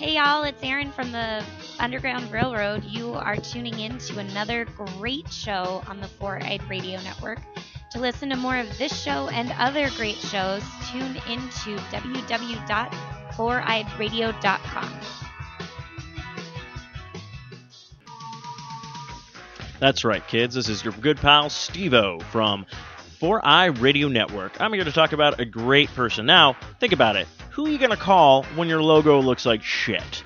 Hey y'all, it's Erin from the Underground Railroad. You are tuning in to another great show on the Four Eyed Radio Network. To listen to more of this show and other great shows, tune into www.foureyedradio.com. That's right, kids. This is your good pal Stevo from 4i Radio Network. I'm here to talk about a great person. Now, think about it. Who are you going to call when your logo looks like shit?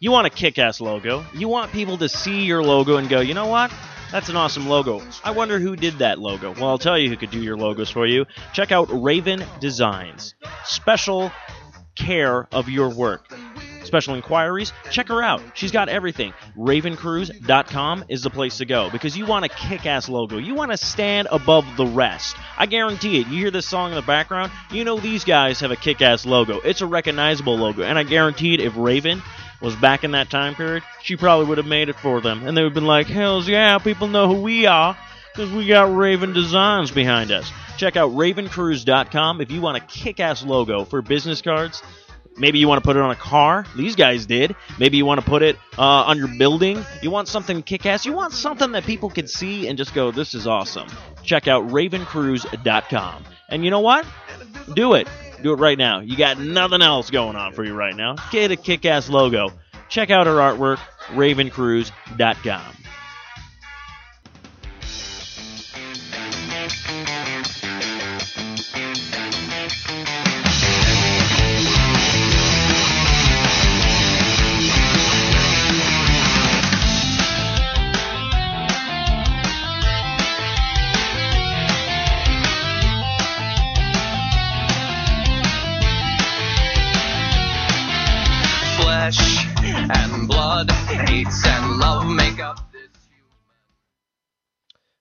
You want a kick ass logo. You want people to see your logo and go, you know what? That's an awesome logo. I wonder who did that logo. Well, I'll tell you who could do your logos for you. Check out Raven Designs. Special care of your work special inquiries, check her out. She's got everything. RavenCruise.com is the place to go because you want a kick ass logo. You want to stand above the rest. I guarantee it. You hear this song in the background, you know these guys have a kick ass logo. It's a recognizable logo. And I guarantee it, if Raven was back in that time period, she probably would have made it for them. And they would have been like, hells yeah, people know who we are because we got Raven Designs behind us. Check out RavenCruise.com if you want a kick ass logo for business cards Maybe you want to put it on a car. These guys did. Maybe you want to put it uh, on your building. You want something kick ass. You want something that people can see and just go, this is awesome. Check out ravencruise.com. And you know what? Do it. Do it right now. You got nothing else going on for you right now. Get a kick ass logo. Check out our artwork, ravencruise.com. love this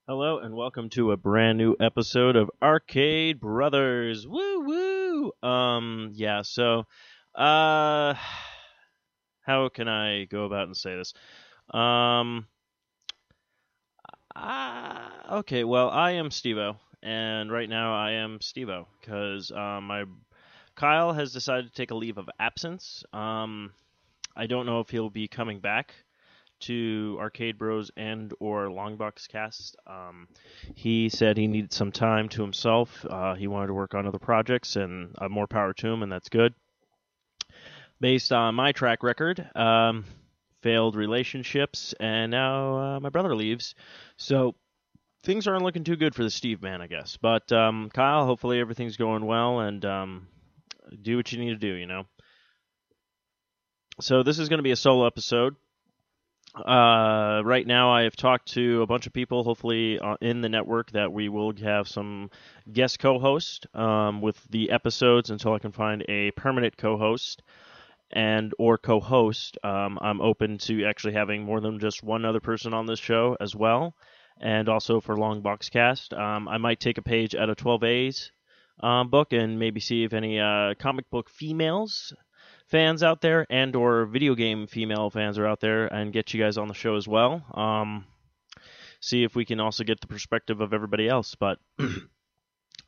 Hello and welcome to a brand new episode of Arcade Brothers. Woo woo. Um yeah, so uh how can I go about and say this? Um uh, okay, well, I am Stevo and right now I am Stevo cuz um my Kyle has decided to take a leave of absence. Um I don't know if he'll be coming back to Arcade Bros and or Longbox Cast. Um, he said he needed some time to himself. Uh, he wanted to work on other projects, and uh, more power to him, and that's good. Based on my track record, um, failed relationships, and now uh, my brother leaves, so things aren't looking too good for the Steve man, I guess. But um, Kyle, hopefully everything's going well, and um, do what you need to do, you know so this is going to be a solo episode. Uh, right now, I have talked to a bunch of people, hopefully uh, in the network, that we will have some guest co-host um, with the episodes until I can find a permanent co-host and or co-host. Um, I'm open to actually having more than just one other person on this show as well, and also for Long Box Cast. Um, I might take a page out of 12A's um, book and maybe see if any uh, comic book females fans out there and or video game female fans are out there and get you guys on the show as well. Um, see if we can also get the perspective of everybody else. But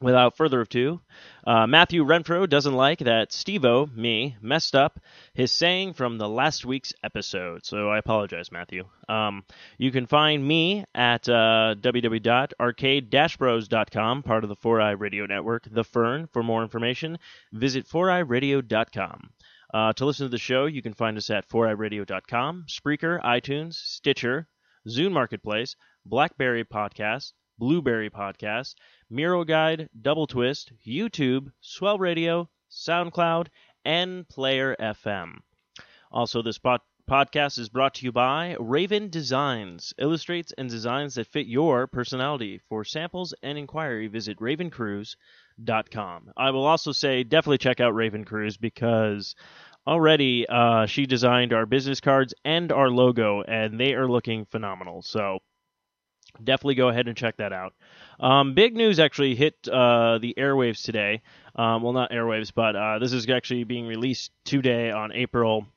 without further ado, uh, Matthew Renfro doesn't like that Stevo, me, messed up his saying from the last week's episode. So I apologize, Matthew. Um, you can find me at uh, www.arcade-bros.com, part of the 4i Radio Network, The Fern. For more information, visit 4iradio.com. Uh, to listen to the show, you can find us at 4iRadio.com, Spreaker, iTunes, Stitcher, Zune Marketplace, Blackberry Podcast, Blueberry Podcast, Miro Guide, Double Twist, YouTube, Swell Radio, SoundCloud, and Player FM. Also, this pod- podcast is brought to you by Raven Designs, illustrates and designs that fit your personality. For samples and inquiry, visit ravencruise.com. I will also say definitely check out Raven Cruise because already uh, she designed our business cards and our logo, and they are looking phenomenal. So definitely go ahead and check that out. Um, big news actually hit uh, the airwaves today. Um, well, not airwaves, but uh, this is actually being released today on April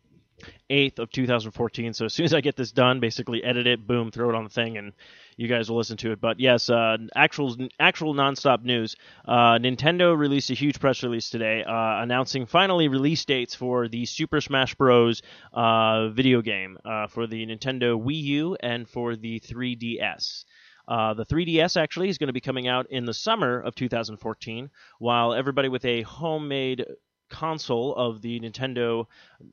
8th of 2014. So as soon as I get this done, basically edit it, boom, throw it on the thing, and you guys will listen to it. But yes, uh, actual actual nonstop news. Uh, Nintendo released a huge press release today uh, announcing finally release dates for the Super Smash Bros. Uh, video game uh, for the Nintendo Wii U and for the 3DS. Uh, the 3DS actually is going to be coming out in the summer of 2014, while everybody with a homemade console of the Nintendo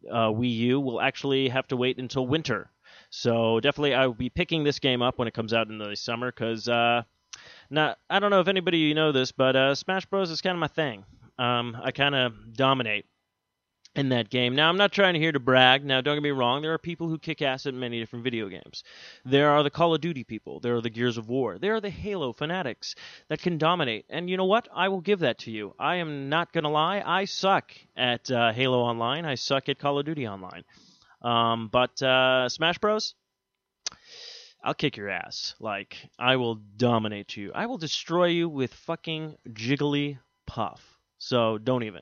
uh, Wii U will actually have to wait until winter. So definitely, I will be picking this game up when it comes out in the summer because uh, not I don't know if anybody you know this, but uh, Smash Bros is kind of my thing. Um, I kind of dominate in that game. Now, I'm not trying here to brag. Now, don't get me wrong. There are people who kick ass at many different video games. There are the Call of Duty people. There are the Gears of War. There are the Halo fanatics that can dominate. And you know what? I will give that to you. I am not going to lie. I suck at uh, Halo Online. I suck at Call of Duty Online. Um, but uh, Smash Bros. I'll kick your ass. Like, I will dominate you. I will destroy you with fucking jiggly puff. So don't even.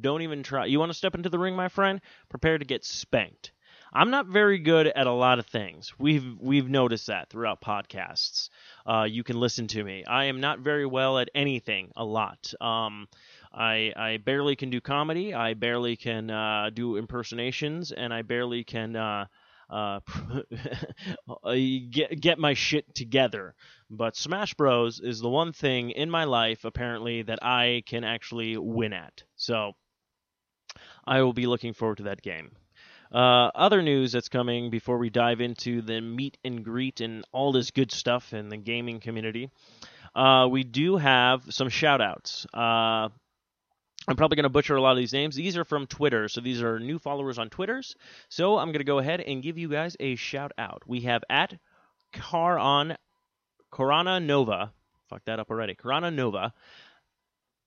Don't even try. You want to step into the ring, my friend? Prepare to get spanked. I'm not very good at a lot of things. We've we've noticed that throughout podcasts. Uh, you can listen to me. I am not very well at anything. A lot. Um, I I barely can do comedy. I barely can uh, do impersonations, and I barely can uh, uh, get get my shit together. But Smash Bros is the one thing in my life apparently that I can actually win at. So I will be looking forward to that game. Uh, other news that's coming before we dive into the meet and greet and all this good stuff in the gaming community. Uh, we do have some shout outs. Uh, I'm probably going to butcher a lot of these names. These are from Twitter, so these are new followers on Twitters. So I'm going to go ahead and give you guys a shout out. We have at Car on Corana Nova. Fuck that up already. Corana Nova.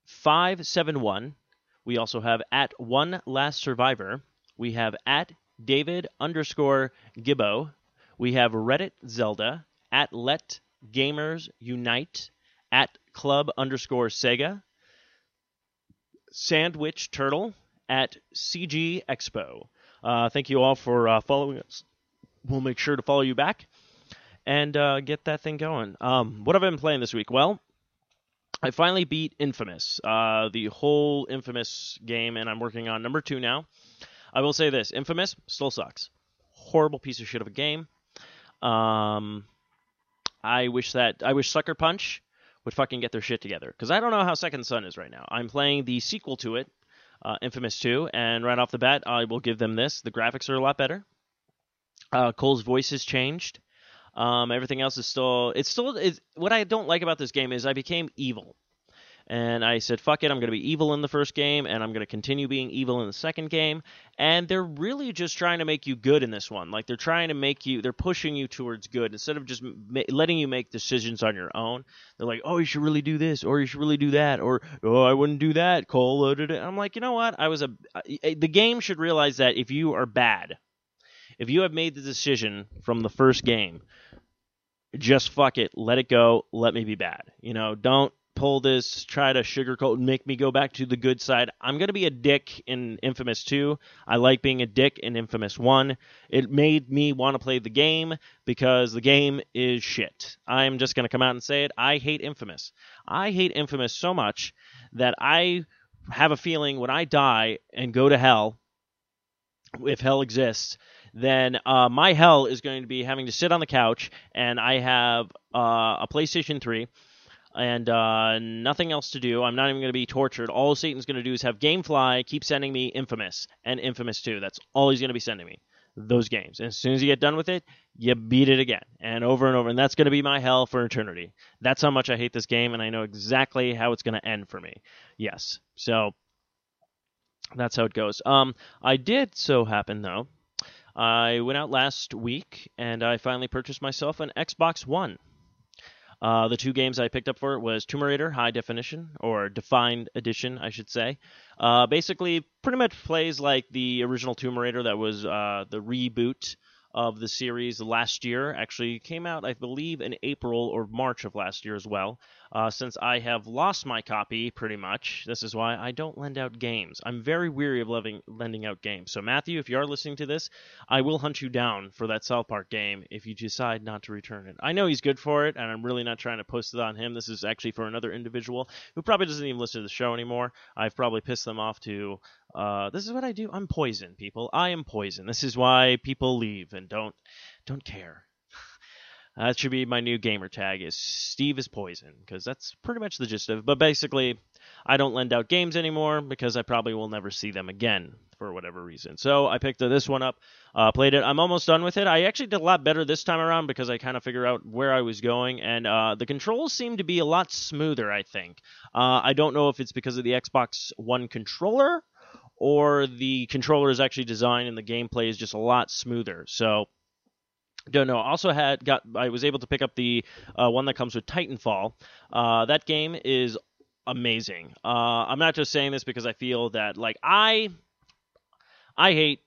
571. We also have at One Last Survivor. We have at David underscore Gibbo. We have Reddit Zelda. At Let Gamers Unite. At Club underscore Sega. Sandwich Turtle. At CG Expo. Uh, thank you all for uh, following us. We'll make sure to follow you back and uh, get that thing going. Um, what have I been playing this week? Well, I finally beat Infamous, uh, the whole Infamous game, and I'm working on number two now. I will say this: Infamous still sucks. Horrible piece of shit of a game. Um, I wish that I wish Sucker Punch would fucking get their shit together because I don't know how Second Son is right now. I'm playing the sequel to it, uh, Infamous 2, and right off the bat, I will give them this: the graphics are a lot better. Uh, Cole's voice has changed. Um, everything else is still. It's still. It's, what I don't like about this game is I became evil, and I said, "Fuck it, I'm going to be evil in the first game, and I'm going to continue being evil in the second game." And they're really just trying to make you good in this one. Like they're trying to make you. They're pushing you towards good instead of just ma- letting you make decisions on your own. They're like, "Oh, you should really do this, or you should really do that, or oh, I wouldn't do that." Cole, loaded it. I'm like, you know what? I was a. The game should realize that if you are bad, if you have made the decision from the first game just fuck it, let it go, let me be bad. You know, don't pull this, try to sugarcoat and make me go back to the good side. I'm going to be a dick in Infamous 2. I like being a dick in Infamous 1. It made me want to play the game because the game is shit. I'm just going to come out and say it. I hate Infamous. I hate Infamous so much that I have a feeling when I die and go to hell, if hell exists, then uh, my hell is going to be having to sit on the couch, and I have uh, a PlayStation 3 and uh, nothing else to do. I'm not even going to be tortured. All Satan's going to do is have GameFly keep sending me Infamous and Infamous 2. That's all he's going to be sending me. Those games. And as soon as you get done with it, you beat it again and over and over. And that's going to be my hell for eternity. That's how much I hate this game, and I know exactly how it's going to end for me. Yes. So that's how it goes. Um, I did so happen, though, I went out last week and I finally purchased myself an Xbox One. Uh, the two games I picked up for it was Tomb Raider High Definition, or Defined Edition, I should say. Uh, basically, pretty much plays like the original Tomb Raider that was uh, the reboot of the series last year. Actually, came out, I believe, in April or March of last year as well. uh, since I have lost my copy pretty much. This is why I don't lend out games. I'm very weary of loving, lending out games. So, Matthew, if you are listening to this, I will hunt you down for that South Park game if you decide not to return it. I know he's good for it, and I'm really not trying to post it on him. This is actually for another individual who probably doesn't even listen to the show anymore. I've probably pissed them off to. Uh, this is what I do. I'm poison, people. I am poison. This is why people leave and don't don't care. That should be my new gamer tag is Steve is poison because that's pretty much the gist of it. But basically, I don't lend out games anymore because I probably will never see them again for whatever reason. So I picked this one up, uh, played it. I'm almost done with it. I actually did a lot better this time around because I kind of figured out where I was going, and uh, the controls seem to be a lot smoother. I think. Uh, I don't know if it's because of the Xbox One controller or the controller is actually designed and the gameplay is just a lot smoother. So don't know. Also had got I was able to pick up the uh, one that comes with Titanfall. Uh, that game is amazing. Uh, I'm not just saying this because I feel that like I I hate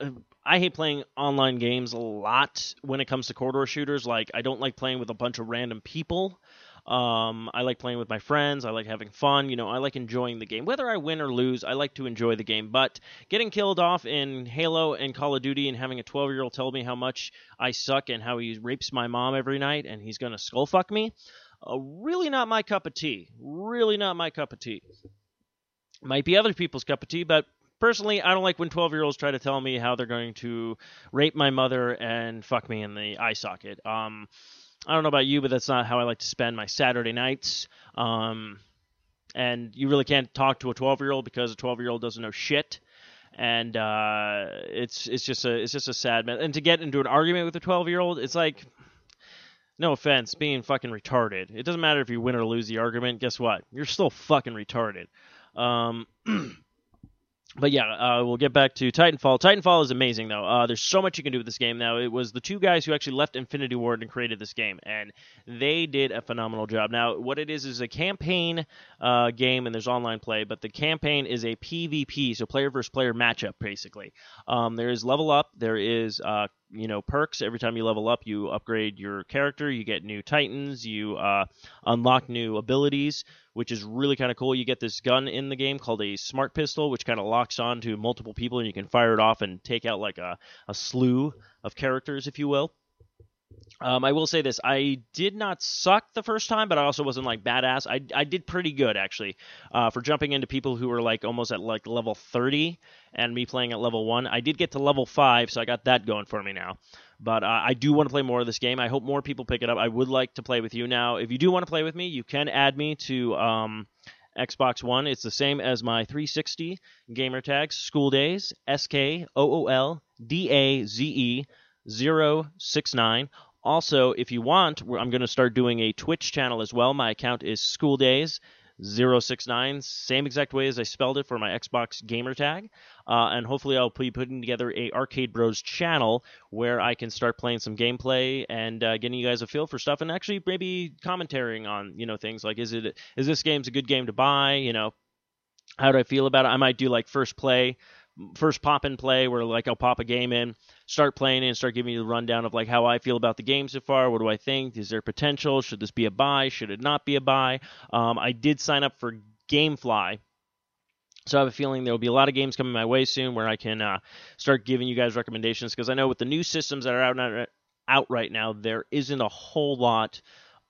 uh, I hate playing online games a lot when it comes to corridor shooters. Like I don't like playing with a bunch of random people. Um, I like playing with my friends. I like having fun. You know, I like enjoying the game. Whether I win or lose, I like to enjoy the game. But getting killed off in Halo and Call of Duty and having a 12 year old tell me how much I suck and how he rapes my mom every night and he's going to skull fuck me, uh, really not my cup of tea. Really not my cup of tea. Might be other people's cup of tea, but personally, I don't like when 12 year olds try to tell me how they're going to rape my mother and fuck me in the eye socket. Um, I don't know about you, but that's not how I like to spend my Saturday nights. Um, and you really can't talk to a 12 year old because a 12 year old doesn't know shit. And uh, it's it's just a it's just a sad man. And to get into an argument with a 12 year old, it's like, no offense, being fucking retarded. It doesn't matter if you win or lose the argument. Guess what? You're still fucking retarded. Um, but yeah, uh, we'll get back to Titanfall. Titanfall is amazing, though. Uh, there's so much you can do with this game now. It was the two guys who actually left Infinity Ward and created this game, and they did a phenomenal job. Now, what it is is a campaign uh, game, and there's online play, but the campaign is a PvP, so player versus player matchup, basically. Um, there is level up, there is uh, you know perks. Every time you level up you upgrade your character you get new titans you uh, unlock new abilities which is really kind of cool. You get this gun in the game called a smart pistol which kind of locks on to multiple people and you can fire it off and take out like a, a slew of characters if you will um, I will say this: I did not suck the first time, but I also wasn't like badass. I, I did pretty good actually uh, for jumping into people who were like almost at like level 30, and me playing at level one. I did get to level five, so I got that going for me now. But uh, I do want to play more of this game. I hope more people pick it up. I would like to play with you now. If you do want to play with me, you can add me to um, Xbox One. It's the same as my 360 gamer tags. School Daze S K O O L D A Z E 069 also, if you want, I'm going to start doing a Twitch channel as well. My account is School Daze 069, same exact way as I spelled it for my Xbox gamer tag. Uh, and hopefully, I'll be putting together a Arcade Bros channel where I can start playing some gameplay and uh, getting you guys a feel for stuff, and actually maybe commentating on you know things like is it is this game's a good game to buy? You know, how do I feel about it? I might do like first play first pop and play where like I'll pop a game in, start playing it, and start giving you the rundown of like how I feel about the game so far. What do I think? Is there potential? Should this be a buy? Should it not be a buy? Um, I did sign up for GameFly. So I have a feeling there will be a lot of games coming my way soon where I can uh, start giving you guys recommendations because I know with the new systems that are out out right now, there isn't a whole lot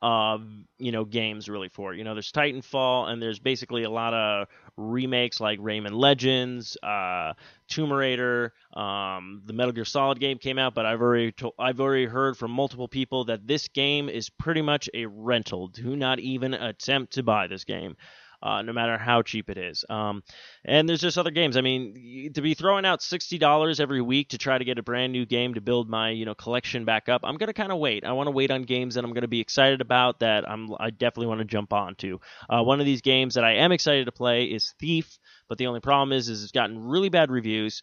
of you know games really for it. You know, there's Titanfall and there's basically a lot of remakes like Rayman Legends, uh, Tomb Raider, um, the Metal Gear Solid game came out, but I've already to- I've already heard from multiple people that this game is pretty much a rental. Do not even attempt to buy this game uh, no matter how cheap it is. Um, and there's just other games. I mean, to be throwing out sixty dollars every week to try to get a brand new game to build my you know collection back up, I'm gonna kind of wait. I want to wait on games that I'm gonna be excited about that I'm I definitely want to jump onto. Uh, one of these games that I am excited to play is Thief, but the only problem is is it's gotten really bad reviews.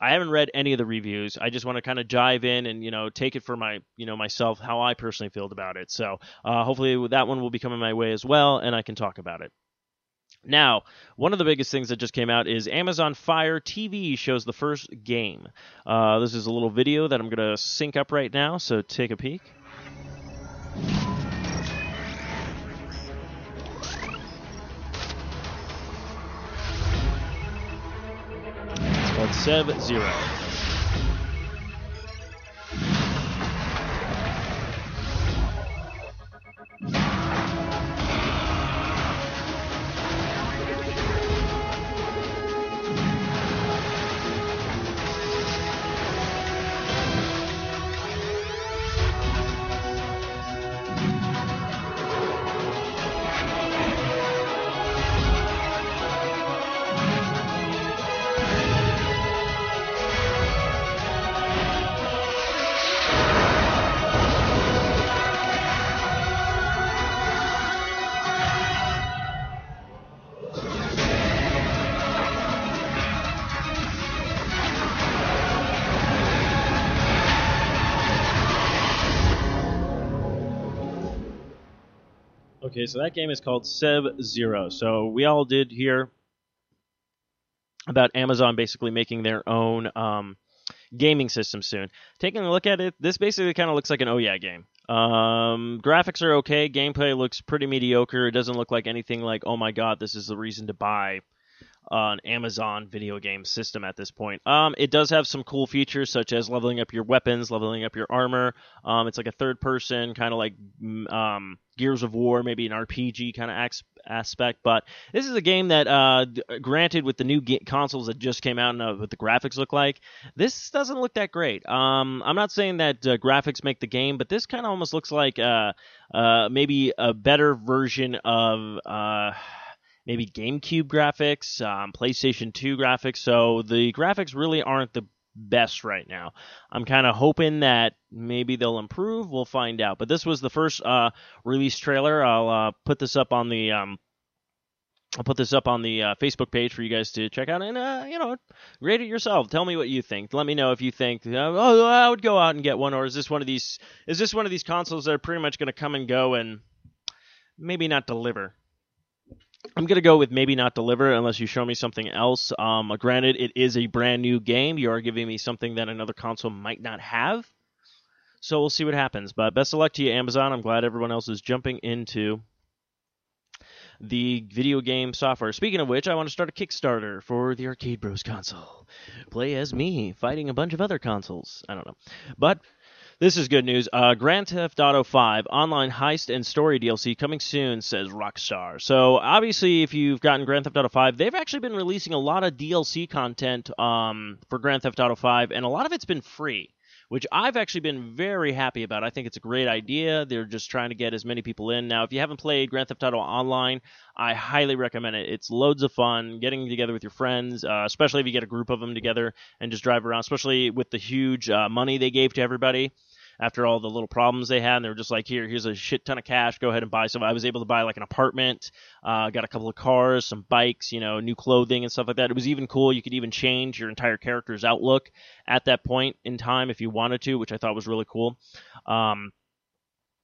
I haven't read any of the reviews. I just want to kind of dive in and you know take it for my you know myself how I personally feel about it. So uh, hopefully that one will be coming my way as well, and I can talk about it. Now, one of the biggest things that just came out is Amazon Fire TV shows the first game. Uh, this is a little video that I'm going to sync up right now, so take a peek. It's called Sev Zero. Okay, so that game is called Sev Zero. So we all did hear about Amazon basically making their own um, gaming system soon. Taking a look at it, this basically kind of looks like an Oh Yeah game. Um, graphics are okay. Gameplay looks pretty mediocre. It doesn't look like anything like, oh my god, this is the reason to buy an Amazon video game system at this point. Um, it does have some cool features such as leveling up your weapons, leveling up your armor. Um, it's like a third person, kind of like mm, um, Gears of War, maybe an RPG kind of aspect. But this is a game that, uh, granted, with the new ga- consoles that just came out and uh, what the graphics look like, this doesn't look that great. Um, I'm not saying that uh, graphics make the game, but this kind of almost looks like uh, uh, maybe a better version of uh, maybe GameCube graphics, um, PlayStation 2 graphics. So the graphics really aren't the best right now. I'm kind of hoping that maybe they'll improve. We'll find out. But this was the first uh, release trailer. I'll uh, put this up on the. Um, I'll put this up on the uh, Facebook page for you guys to check out and uh, you know rate it yourself. Tell me what you think. Let me know if you think oh I would go out and get one or is this one of these is this one of these consoles that are pretty much going to come and go and maybe not deliver. I'm gonna go with maybe not deliver unless you show me something else. Um, granted, it is a brand new game. You are giving me something that another console might not have. So we'll see what happens. But best of luck to you, Amazon. I'm glad everyone else is jumping into the video game software. Speaking of which, I want to start a Kickstarter for the Arcade Bros console. Play as me, fighting a bunch of other consoles. I don't know. But this is good news. Uh, Grand Theft Auto 5 online heist and story DLC coming soon, says Rockstar. So obviously, if you've gotten Grand Theft Auto 5, they've actually been releasing a lot of DLC content um, for Grand Theft Auto 5, and a lot of it's been free which I've actually been very happy about. I think it's a great idea. They're just trying to get as many people in. Now, if you haven't played Grand Theft Auto Online, I highly recommend it. It's loads of fun getting together with your friends, uh, especially if you get a group of them together and just drive around, especially with the huge uh, money they gave to everybody after all the little problems they had. And they were just like, here, here's a shit ton of cash. Go ahead and buy some. I was able to buy like an apartment, uh, got a couple of cars, some bikes, you know, new clothing and stuff like that. It was even cool. You could even change your entire character's outlook at that point in time if you wanted to, which I thought was really cool. Um,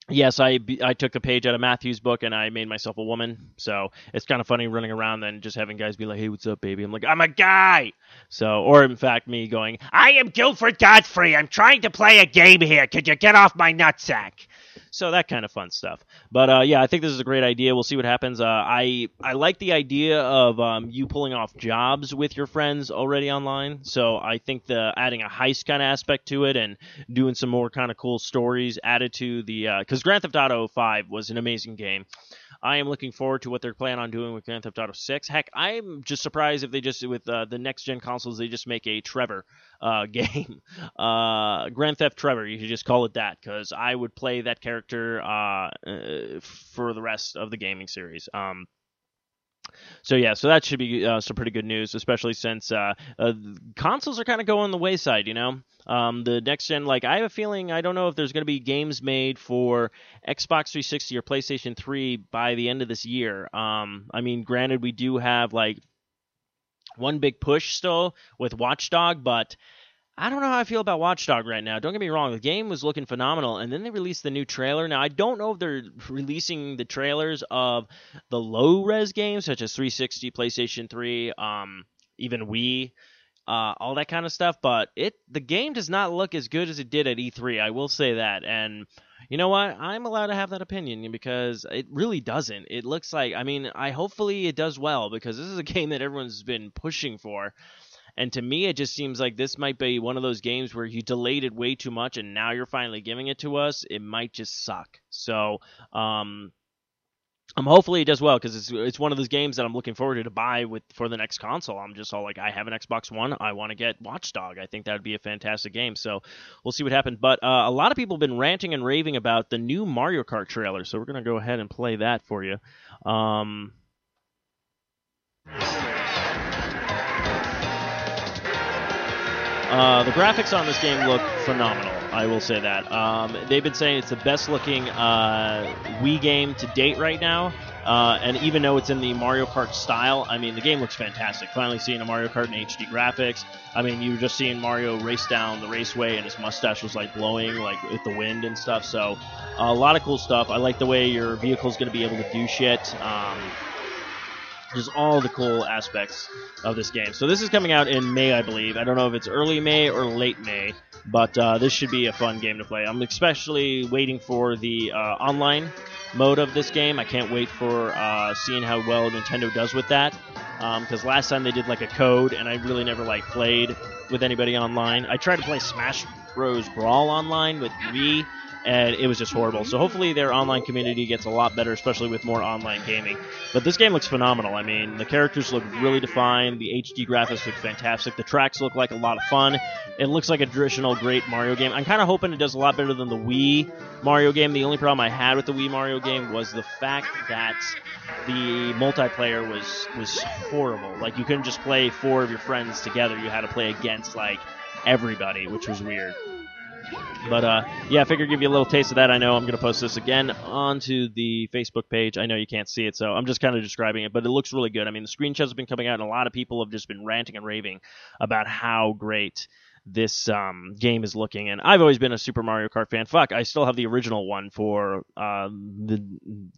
yes, I I took a page out of Matthew's book and I made myself a woman. So it's kind of funny running around and just having guys be like, "Hey, what's up, baby?" I'm like, "I'm a guy." So, or in fact, me going, "I am Guilford Godfrey. I'm trying to play a game here. Could you get off my nutsack?" So that kind of fun stuff. But uh, yeah, I think this is a great idea. We'll see what happens. Uh, I I like the idea of um, you pulling off jobs with your friends already online. So I think the adding a heist kind of aspect to it and doing some more kind of cool stories added to the because uh, Grand Theft Auto 5 was an amazing game. I am looking forward to what they're planning on doing with Grand Theft Auto 6. Heck, I'm just surprised if they just with uh, the next gen consoles they just make a Trevor uh, game, uh, Grand Theft Trevor. You should just call it that because I would play that character uh, uh, for the rest of the gaming series. Um, so yeah, so that should be uh, some pretty good news, especially since uh, uh, consoles are kind of going the wayside. You know, um, the next gen, like I have a feeling, I don't know if there's going to be games made for Xbox 360 or PlayStation 3 by the end of this year. Um, I mean, granted, we do have like one big push still with Watchdog, but I don't know how I feel about Watchdog right now. Don't get me wrong, the game was looking phenomenal, and then they released the new trailer. Now I don't know if they're releasing the trailers of the low res games such as 360, PlayStation 3, um, even Wii, uh, all that kind of stuff. But it the game does not look as good as it did at E3. I will say that, and you know what? I'm allowed to have that opinion because it really doesn't. It looks like I mean, I hopefully it does well because this is a game that everyone's been pushing for And to me, it just seems like this might be one of those games where you delayed it way too much, and now you're finally giving it to us. It might just suck. So, um, um, hopefully it does well because it's it's one of those games that I'm looking forward to to buy with for the next console. I'm just all like, I have an Xbox One, I want to get Watchdog. I think that would be a fantastic game. So we'll see what happens. But uh, a lot of people have been ranting and raving about the new Mario Kart trailer, so we're gonna go ahead and play that for you. Um, uh, the graphics on this game look phenomenal. I will say that. Um, they've been saying it's the best looking uh, Wii game to date right now. Uh, and even though it's in the Mario Kart style, I mean, the game looks fantastic. Finally seeing a Mario Kart in HD graphics. I mean, you were just seeing Mario race down the raceway, and his mustache was like blowing, like with the wind and stuff. So, a lot of cool stuff. I like the way your vehicle's going to be able to do shit. Um, just all the cool aspects of this game. So this is coming out in May, I believe. I don't know if it's early May or late May, but uh, this should be a fun game to play. I'm especially waiting for the uh, online mode of this game. I can't wait for uh, seeing how well Nintendo does with that. Because um, last time they did like a code, and I really never like played with anybody online. I tried to play Smash Bros. Brawl online with Wii, and it was just horrible. So hopefully their online community gets a lot better, especially with more online gaming. But this game looks phenomenal. I mean, the characters look really defined, the HD graphics look fantastic, the tracks look like a lot of fun. It looks like a traditional great Mario game. I'm kind of hoping it does a lot better than the Wii Mario game. The only problem I had with the Wii Mario game was the fact that the multiplayer was was horrible. Like you couldn't just play four of your friends together. You had to play against like everybody, which was weird. But uh, yeah, I figured give you a little taste of that. I know I'm going to post this again onto the Facebook page. I know you can't see it, so I'm just kind of describing it, but it looks really good. I mean, the screenshots have been coming out, and a lot of people have just been ranting and raving about how great this um, game is looking. And I've always been a Super Mario Kart fan. Fuck, I still have the original one for uh, the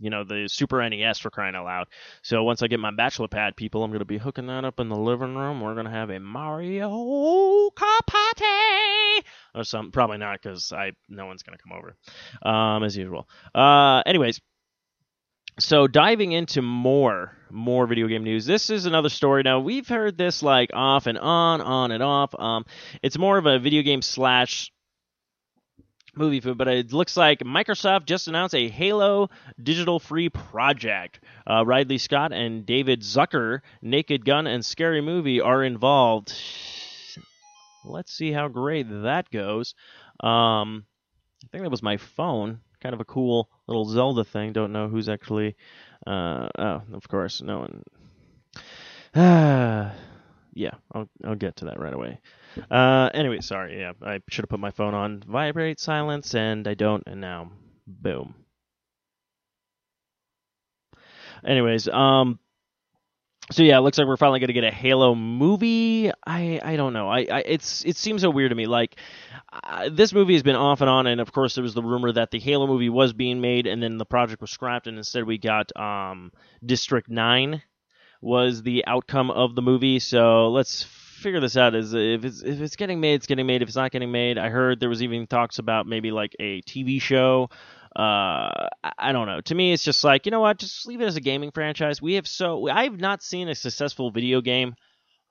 you know the Super NES for crying out loud. So once I get my bachelor pad, people, I'm gonna be hooking that up in the living room. We're gonna have a Mario Kart party or something. Probably not because I no one's gonna come over um, as usual. Uh, anyways so diving into more more video game news this is another story. Now we've heard this like off and on on and off. Um it's more of a video game slash movie food but it looks like microsoft just announced a halo digital free project. Uh, ridley scott and david zucker naked gun and scary movie are involved. Let's see how great that goes. Um i think that was my phone kind of a cool little Zelda thing. Don't know who's actually. Uh, oh, of course, no one. Ah, yeah, I'll I'll get to that right away. Uh, anyway, sorry. Yeah, I should have put my phone on vibrate silence, and I don't, and now, boom. Anyways, um, so yeah, it looks like we're finally going to get a Halo movie. I I don't know. I, I it's it seems so weird to me. Like uh, this movie has been off and on, and of course there was the rumor that the Halo movie was being made, and then the project was scrapped, and instead we got um, District Nine was the outcome of the movie. So let's figure this out. Is if it's if it's getting made, it's getting made. If it's not getting made, I heard there was even talks about maybe like a TV show uh, I don't know. To me, it's just like you know what, just leave it as a gaming franchise. We have so I've not seen a successful video game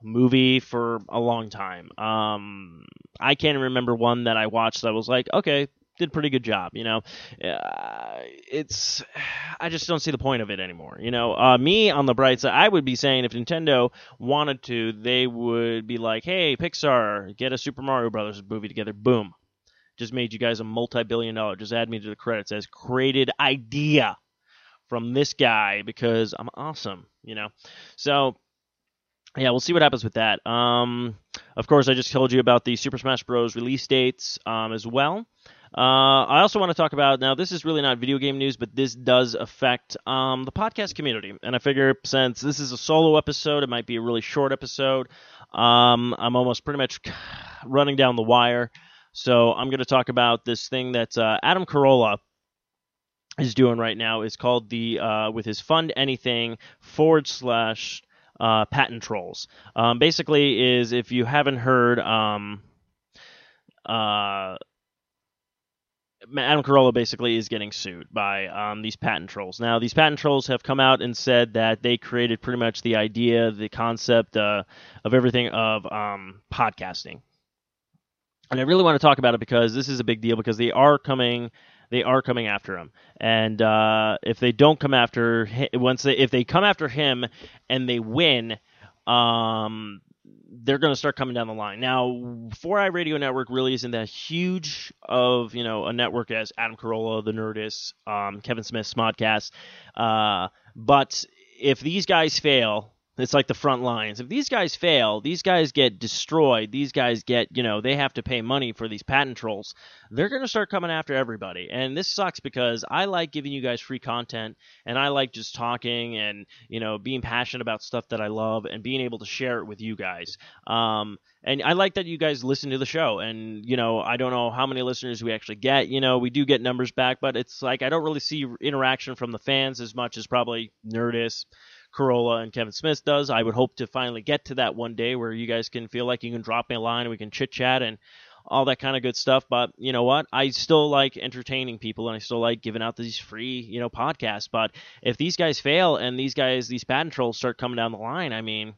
movie for a long time. Um, I can't remember one that I watched that was like, okay, did pretty good job. You know, uh, it's I just don't see the point of it anymore. You know, uh, me on the bright side, I would be saying if Nintendo wanted to, they would be like, hey, Pixar, get a Super Mario Brothers movie together. Boom, just made you guys a multi-billion dollar. Just add me to the credits as created idea from this guy because I'm awesome, you know. So yeah, we'll see what happens with that. Um, of course, I just told you about the Super Smash Bros. release dates um, as well. Uh, I also want to talk about now. This is really not video game news, but this does affect um, the podcast community. And I figure since this is a solo episode, it might be a really short episode. Um, I'm almost pretty much running down the wire. So I'm going to talk about this thing that uh, Adam Carolla is doing right now. is called the uh, with his fund anything forward slash uh, patent trolls. Um, basically, is if you haven't heard. Um, uh, Adam Carolla basically is getting sued by um, these patent trolls. Now, these patent trolls have come out and said that they created pretty much the idea, the concept uh, of everything of um, podcasting. And I really want to talk about it because this is a big deal because they are coming they are coming after him. And uh, if they don't come after hi- once they if they come after him and they win, um, they're going to start coming down the line. Now, 4i Radio Network really isn't that huge of you know a network as Adam Carolla, the Nerdist, um, Kevin Smith, Smodcast. Uh, but if these guys fail, it's like the front lines. If these guys fail, these guys get destroyed. These guys get, you know, they have to pay money for these patent trolls. They're going to start coming after everybody. And this sucks because I like giving you guys free content and I like just talking and, you know, being passionate about stuff that I love and being able to share it with you guys. Um, and I like that you guys listen to the show. And, you know, I don't know how many listeners we actually get. You know, we do get numbers back, but it's like I don't really see interaction from the fans as much as probably Nerdist. Carolla and Kevin Smith does. I would hope to finally get to that one day where you guys can feel like you can drop me a line and we can chit chat and all that kind of good stuff. But you know what? I still like entertaining people and I still like giving out these free, you know, podcasts. But if these guys fail and these guys, these patent trolls start coming down the line, I mean,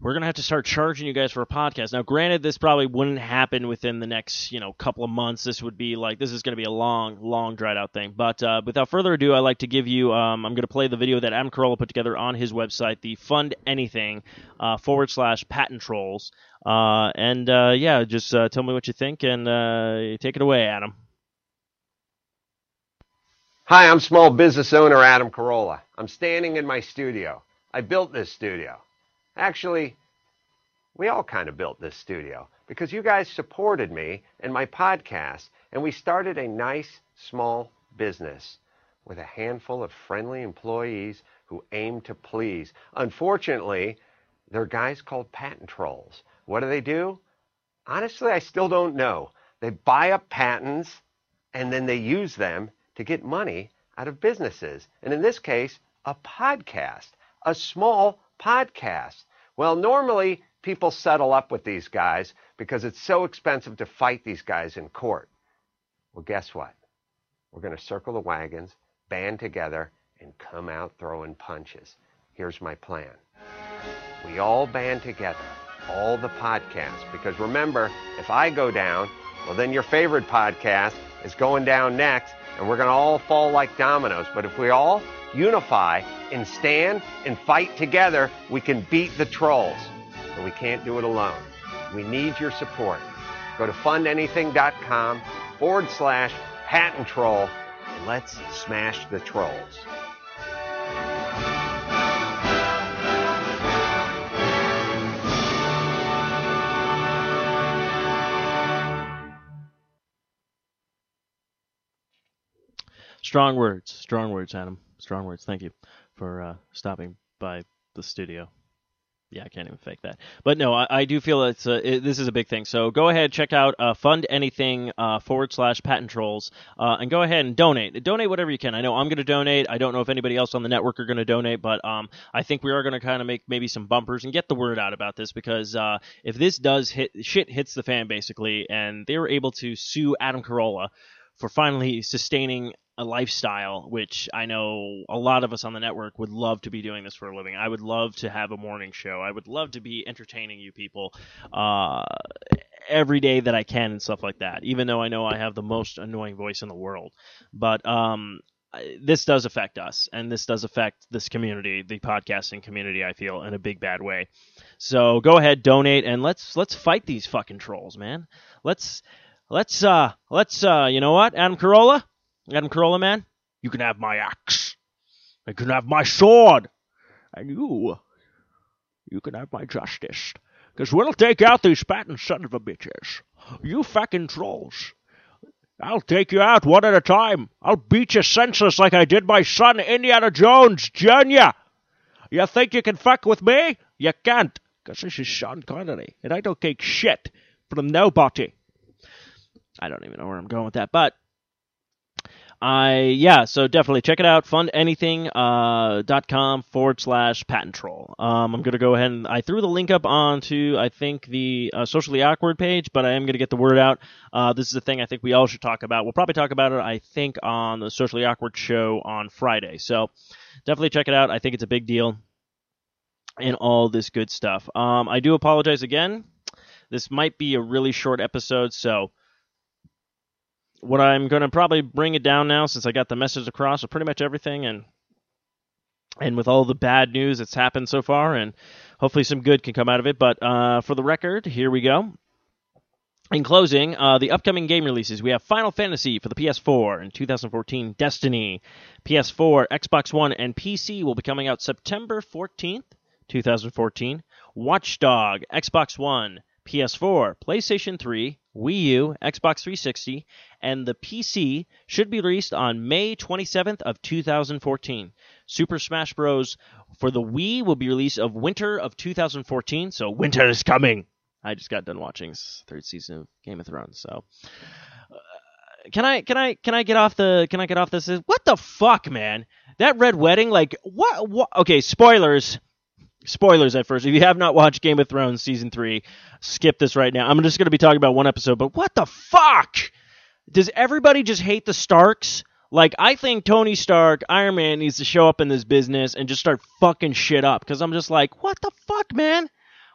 we're gonna have to start charging you guys for a podcast. Now, granted, this probably wouldn't happen within the next, you know, couple of months. This would be like this is gonna be a long, long dried out thing. But uh, without further ado, I like to give you. Um, I'm gonna play the video that Adam Carolla put together on his website, the Fund Anything uh, forward slash Patent Trolls. Uh, and uh, yeah, just uh, tell me what you think and uh, take it away, Adam. Hi, I'm small business owner Adam Carolla. I'm standing in my studio. I built this studio. Actually, we all kind of built this studio because you guys supported me and my podcast, and we started a nice small business with a handful of friendly employees who aim to please. Unfortunately, they're guys called patent trolls. What do they do? Honestly, I still don't know. They buy up patents and then they use them to get money out of businesses. And in this case, a podcast, a small podcast. Well, normally people settle up with these guys because it's so expensive to fight these guys in court. Well, guess what? We're going to circle the wagons, band together, and come out throwing punches. Here's my plan. We all band together, all the podcasts, because remember, if I go down, well, then your favorite podcast is going down next, and we're going to all fall like dominoes. But if we all unify and stand and fight together, we can beat the trolls. But we can't do it alone. We need your support. Go to fundanything.com forward slash patent troll and let's smash the trolls. Strong words, strong words, Adam. Strong words. Thank you for uh, stopping by the studio. Yeah, I can't even fake that. But no, I, I do feel it's a, it, this is a big thing. So go ahead, check out uh, Fund Anything uh, forward slash Patent Trolls, uh, and go ahead and donate. Donate whatever you can. I know I'm going to donate. I don't know if anybody else on the network are going to donate, but um, I think we are going to kind of make maybe some bumpers and get the word out about this because uh, if this does hit shit hits the fan basically, and they were able to sue Adam Carolla for finally sustaining a lifestyle, which I know a lot of us on the network would love to be doing this for a living. I would love to have a morning show. I would love to be entertaining you people uh, every day that I can and stuff like that. Even though I know I have the most annoying voice in the world, but um, this does affect us, and this does affect this community, the podcasting community. I feel in a big bad way. So go ahead, donate, and let's let's fight these fucking trolls, man. Let's let's uh let's uh you know what, Adam Carolla. Adam Carolla, man, you can have my axe. You can have my sword. And you, you can have my justice. Because we'll take out these patent son of a bitches. You fucking trolls. I'll take you out one at a time. I'll beat you senseless like I did my son, Indiana Jones Jr. You think you can fuck with me? You can't. Because this is Sean Connery, and I don't take shit from nobody. I don't even know where I'm going with that, but I yeah, so definitely check it out. Fundanything uh, com forward slash patent troll. Um, I'm gonna go ahead and I threw the link up onto I think the uh, socially awkward page, but I am gonna get the word out. Uh, this is a thing I think we all should talk about. We'll probably talk about it I think on the socially awkward show on Friday. So definitely check it out. I think it's a big deal and all this good stuff. Um, I do apologize again. This might be a really short episode, so what I'm going to probably bring it down now since I got the message across of pretty much everything and and with all the bad news that's happened so far and hopefully some good can come out of it. But uh, for the record, here we go. In closing, uh, the upcoming game releases we have Final Fantasy for the PS4 in 2014, Destiny, PS4, Xbox One, and PC will be coming out September 14th, 2014. Watchdog, Xbox One, PS4, PlayStation 3, Wii U, Xbox 360, and the PC should be released on May 27th of 2014. Super Smash Bros. for the Wii will be released of winter of 2014, so winter is coming. I just got done watching third season of Game of Thrones, so uh, can I can I can I get off the can I get off this? What the fuck, man? That red wedding, like what? what okay, spoilers spoilers at first. If you have not watched Game of Thrones season three, skip this right now. I'm just going to be talking about one episode, but what the fuck? Does everybody just hate the Starks? Like, I think Tony Stark, Iron Man, needs to show up in this business and just start fucking shit up. Because I'm just like, what the fuck, man?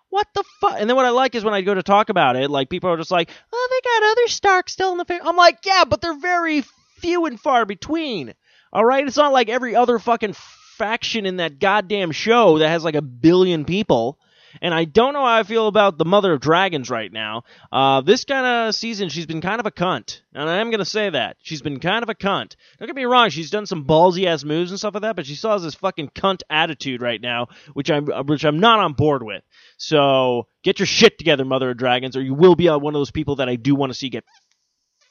What the fuck? And then what I like is when I go to talk about it, like, people are just like, oh, they got other Starks still in the family. I'm like, yeah, but they're very few and far between. All right? It's not like every other fucking faction in that goddamn show that has like a billion people. And I don't know how I feel about the Mother of Dragons right now. Uh, this kind of season, she's been kind of a cunt. And I am going to say that. She's been kind of a cunt. Don't get me wrong, she's done some ballsy ass moves and stuff like that, but she still has this fucking cunt attitude right now, which I'm, which I'm not on board with. So get your shit together, Mother of Dragons, or you will be uh, one of those people that I do want to see get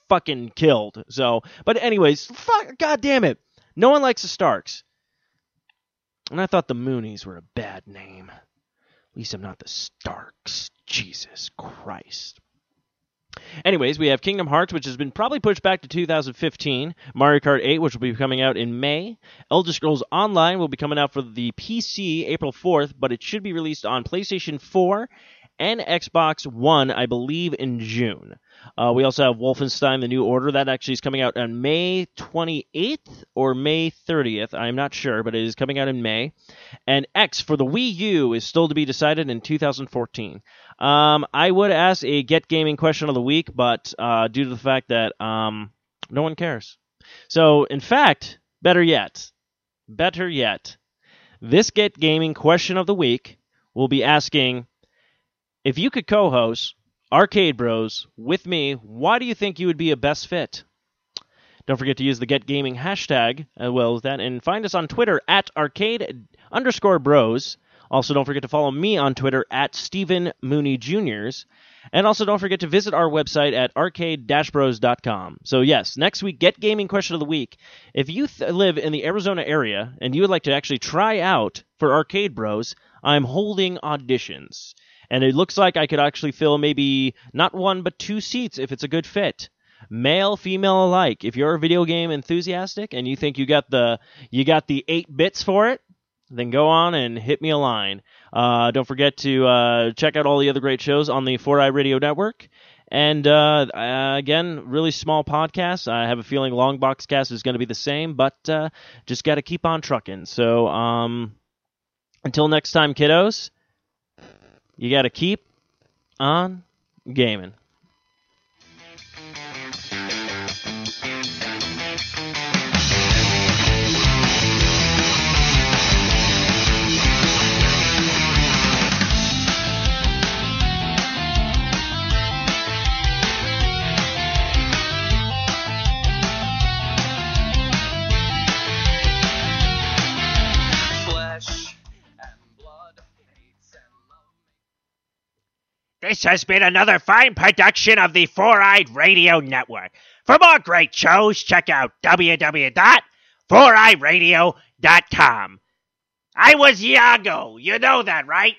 fucking killed. So, but anyways, fuck, god damn it. No one likes the Starks. And I thought the Moonies were a bad name. At least I'm not the Starks. Jesus Christ. Anyways, we have Kingdom Hearts, which has been probably pushed back to 2015. Mario Kart 8, which will be coming out in May. Elder Scrolls Online will be coming out for the PC April 4th, but it should be released on PlayStation 4 and Xbox One, I believe, in June. Uh, we also have Wolfenstein: The New Order that actually is coming out on May 28th or May 30th. I'm not sure, but it is coming out in May. And X for the Wii U is still to be decided in 2014. Um, I would ask a Get Gaming question of the week, but uh, due to the fact that um, no one cares. So, in fact, better yet, better yet, this Get Gaming question of the week will be asking if you could co-host Arcade Bros with me, why do you think you would be a best fit? Don't forget to use the Get Gaming hashtag as well as that, and find us on Twitter at arcade underscore bros. Also, don't forget to follow me on Twitter at Stephen Mooney Juniors. And also, don't forget to visit our website at arcade-bros.com. So, yes, next week, Get Gaming Question of the Week. If you th- live in the Arizona area and you would like to actually try out for Arcade Bros, I'm holding auditions and it looks like I could actually fill maybe not one but two seats if it's a good fit. Male, female alike. If you're a video game enthusiastic and you think you got the you got the eight bits for it, then go on and hit me a line. Uh, don't forget to uh, check out all the other great shows on the Four Eye Radio Network. And uh, uh, again, really small podcast. I have a feeling Long Box Cast is going to be the same, but uh, just got to keep on trucking. So um, until next time, kiddos you got to keep on gaming. This has been another fine production of the Four Eyed Radio Network. For more great shows, check out www.foureyeradio.com. I was Iago, you know that, right?